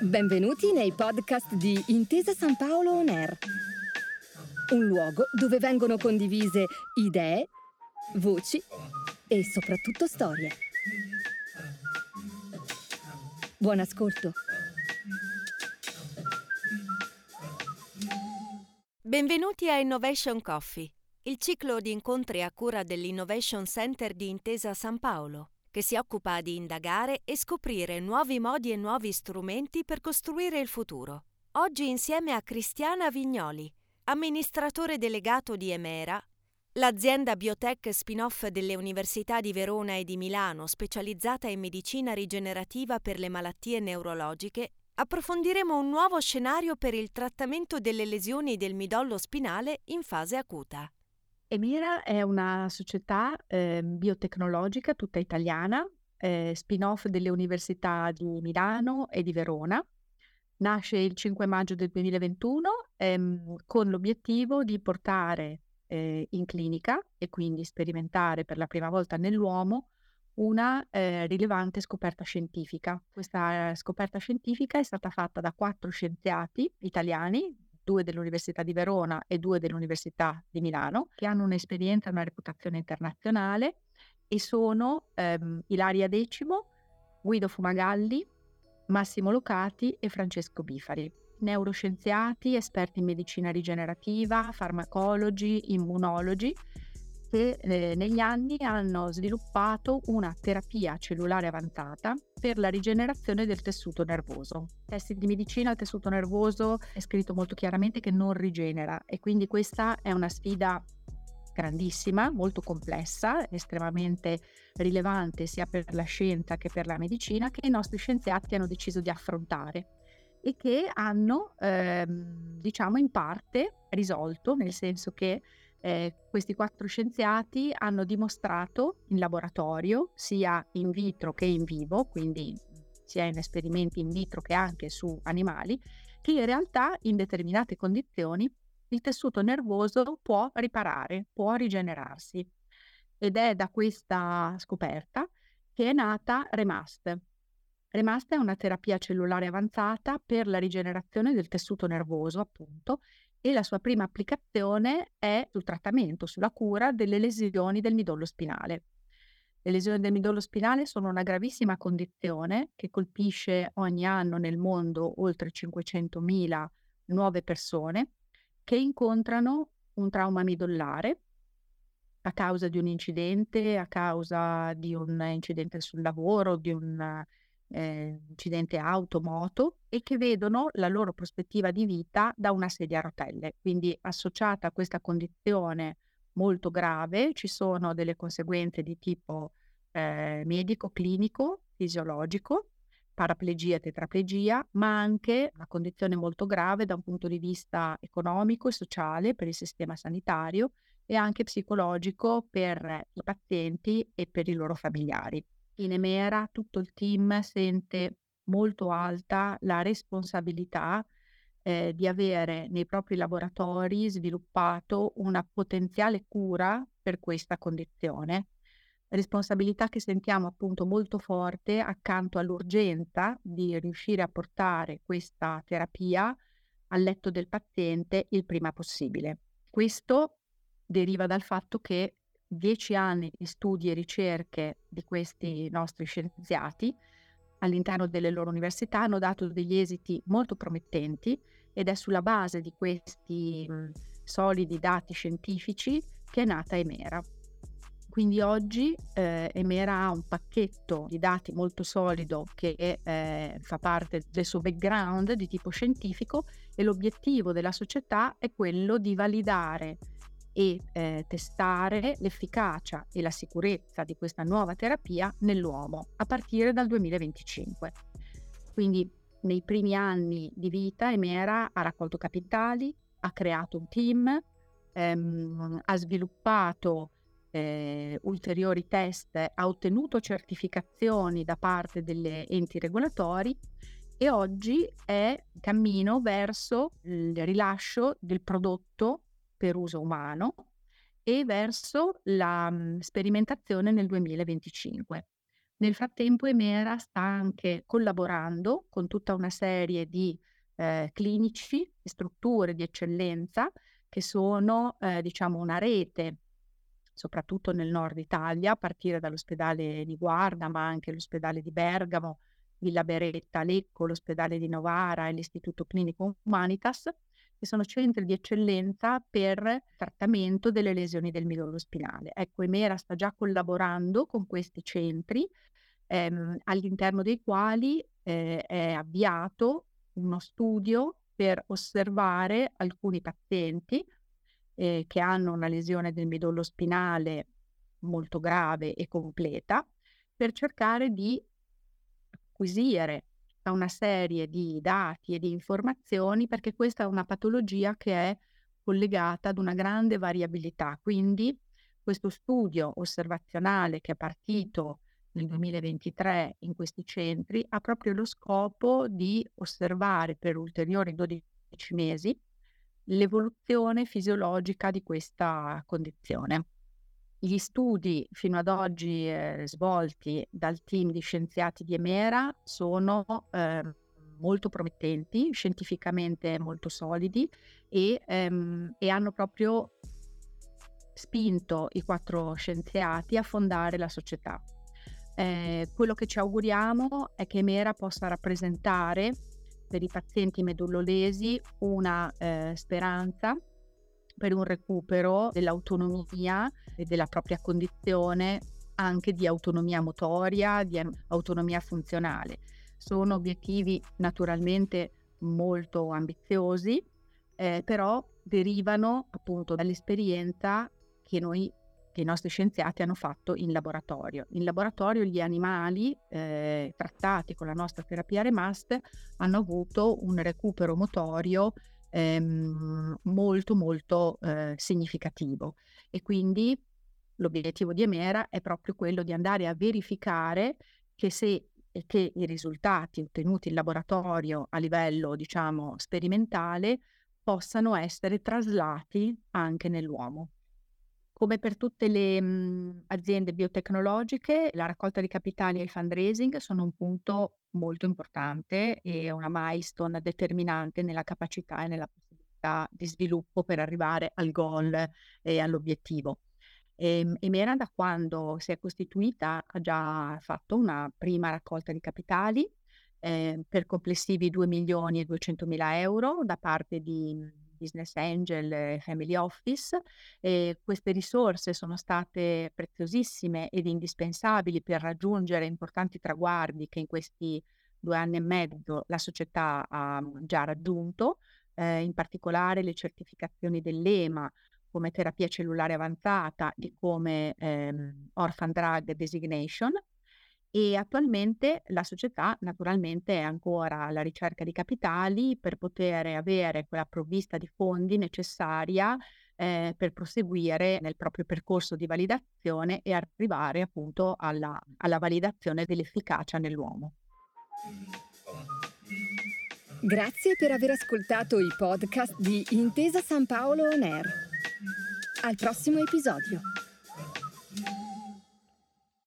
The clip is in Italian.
Benvenuti nei podcast di Intesa San Paolo On Air, un luogo dove vengono condivise idee, voci e soprattutto storie. Buon ascolto. Benvenuti a Innovation Coffee, il ciclo di incontri a cura dell'Innovation Center di Intesa San Paolo, che si occupa di indagare e scoprire nuovi modi e nuovi strumenti per costruire il futuro. Oggi insieme a Cristiana Vignoli, amministratore delegato di Emera, l'azienda biotech spin-off delle università di Verona e di Milano specializzata in medicina rigenerativa per le malattie neurologiche approfondiremo un nuovo scenario per il trattamento delle lesioni del midollo spinale in fase acuta. Emira è una società eh, biotecnologica tutta italiana, eh, spin-off delle università di Milano e di Verona. Nasce il 5 maggio del 2021 ehm, con l'obiettivo di portare eh, in clinica e quindi sperimentare per la prima volta nell'uomo una eh, rilevante scoperta scientifica. Questa scoperta scientifica è stata fatta da quattro scienziati italiani, due dell'Università di Verona e due dell'Università di Milano, che hanno un'esperienza e una reputazione internazionale e sono ehm, Ilaria Decimo, Guido Fumagalli, Massimo Locati e Francesco Bifari. Neuroscienziati, esperti in medicina rigenerativa, farmacologi, immunologi che eh, negli anni hanno sviluppato una terapia cellulare avanzata per la rigenerazione del tessuto nervoso. Testi di medicina il tessuto nervoso è scritto molto chiaramente che non rigenera e quindi questa è una sfida grandissima, molto complessa, estremamente rilevante sia per la scienza che per la medicina che i nostri scienziati hanno deciso di affrontare e che hanno, ehm, diciamo, in parte risolto, nel senso che eh, questi quattro scienziati hanno dimostrato in laboratorio, sia in vitro che in vivo, quindi sia in esperimenti in vitro che anche su animali, che in realtà in determinate condizioni il tessuto nervoso può riparare, può rigenerarsi. Ed è da questa scoperta che è nata Remast. Remast è una terapia cellulare avanzata per la rigenerazione del tessuto nervoso, appunto, e la sua prima applicazione è sul trattamento, sulla cura delle lesioni del midollo spinale. Le lesioni del midollo spinale sono una gravissima condizione che colpisce ogni anno nel mondo oltre 500.000 nuove persone che incontrano un trauma midollare a causa di un incidente, a causa di un incidente sul lavoro, di un eh, incidente auto, moto e che vedono la loro prospettiva di vita da una sedia a rotelle. Quindi associata a questa condizione molto grave ci sono delle conseguenze di tipo eh, medico, clinico, fisiologico, paraplegia, tetraplegia, ma anche una condizione molto grave da un punto di vista economico e sociale per il sistema sanitario e anche psicologico per i pazienti e per i loro familiari in Emera tutto il team sente molto alta la responsabilità eh, di avere nei propri laboratori sviluppato una potenziale cura per questa condizione. Responsabilità che sentiamo appunto molto forte accanto all'urgenza di riuscire a portare questa terapia al letto del paziente il prima possibile. Questo deriva dal fatto che dieci anni di studi e ricerche di questi nostri scienziati all'interno delle loro università hanno dato degli esiti molto promettenti ed è sulla base di questi mh, solidi dati scientifici che è nata Emera. Quindi oggi eh, Emera ha un pacchetto di dati molto solido che eh, fa parte del suo background di tipo scientifico e l'obiettivo della società è quello di validare e eh, testare l'efficacia e la sicurezza di questa nuova terapia nell'uomo a partire dal 2025. Quindi nei primi anni di vita Emera ha raccolto capitali, ha creato un team, ehm, ha sviluppato eh, ulteriori test, ha ottenuto certificazioni da parte delle enti regolatori e oggi è in cammino verso il rilascio del prodotto per uso umano e verso la mh, sperimentazione nel 2025. Nel frattempo Emera sta anche collaborando con tutta una serie di eh, clinici e strutture di eccellenza che sono eh, diciamo una rete soprattutto nel nord Italia, a partire dall'ospedale di Guarda, ma anche l'ospedale di Bergamo, Villa Beretta, Lecco, l'ospedale di Novara e l'Istituto Clinico Humanitas, che sono centri di eccellenza per trattamento delle lesioni del midollo spinale. Ecco, Emera sta già collaborando con questi centri, ehm, all'interno dei quali eh, è avviato uno studio per osservare alcuni pazienti eh, che hanno una lesione del midollo spinale molto grave e completa, per cercare di acquisire una serie di dati e di informazioni perché questa è una patologia che è collegata ad una grande variabilità. Quindi questo studio osservazionale che è partito nel 2023 in questi centri ha proprio lo scopo di osservare per ulteriori 12 mesi l'evoluzione fisiologica di questa condizione. Gli studi fino ad oggi eh, svolti dal team di scienziati di Emera sono eh, molto promettenti, scientificamente molto solidi e, ehm, e hanno proprio spinto i quattro scienziati a fondare la società. Eh, quello che ci auguriamo è che Emera possa rappresentare per i pazienti medullolesi una eh, speranza per un recupero dell'autonomia e della propria condizione, anche di autonomia motoria, di autonomia funzionale. Sono obiettivi naturalmente molto ambiziosi, eh, però derivano appunto dall'esperienza che noi che i nostri scienziati hanno fatto in laboratorio. In laboratorio gli animali eh, trattati con la nostra terapia REMAST hanno avuto un recupero motorio ehm, molto molto eh, significativo e quindi l'obiettivo di Emera è proprio quello di andare a verificare che se che i risultati ottenuti in laboratorio a livello diciamo sperimentale possano essere traslati anche nell'uomo. Come per tutte le mh, aziende biotecnologiche, la raccolta di capitali e il fundraising sono un punto molto importante e una milestone determinante nella capacità e nella possibilità di sviluppo per arrivare al goal e all'obiettivo. E, ehm, Emera da quando si è costituita ha già fatto una prima raccolta di capitali eh, per complessivi 2 milioni e 200 mila euro da parte di Business Angel e Family Office. E queste risorse sono state preziosissime ed indispensabili per raggiungere importanti traguardi che in questi due anni e mezzo la società ha già raggiunto, eh, in particolare le certificazioni dell'EMA come terapia cellulare avanzata e come ehm, Orphan Drug Designation e attualmente la società naturalmente è ancora alla ricerca di capitali per poter avere quella provvista di fondi necessaria eh, per proseguire nel proprio percorso di validazione e arrivare appunto alla, alla validazione dell'efficacia nell'uomo. Grazie per aver ascoltato i podcast di Intesa San Paolo On Air. Al prossimo episodio.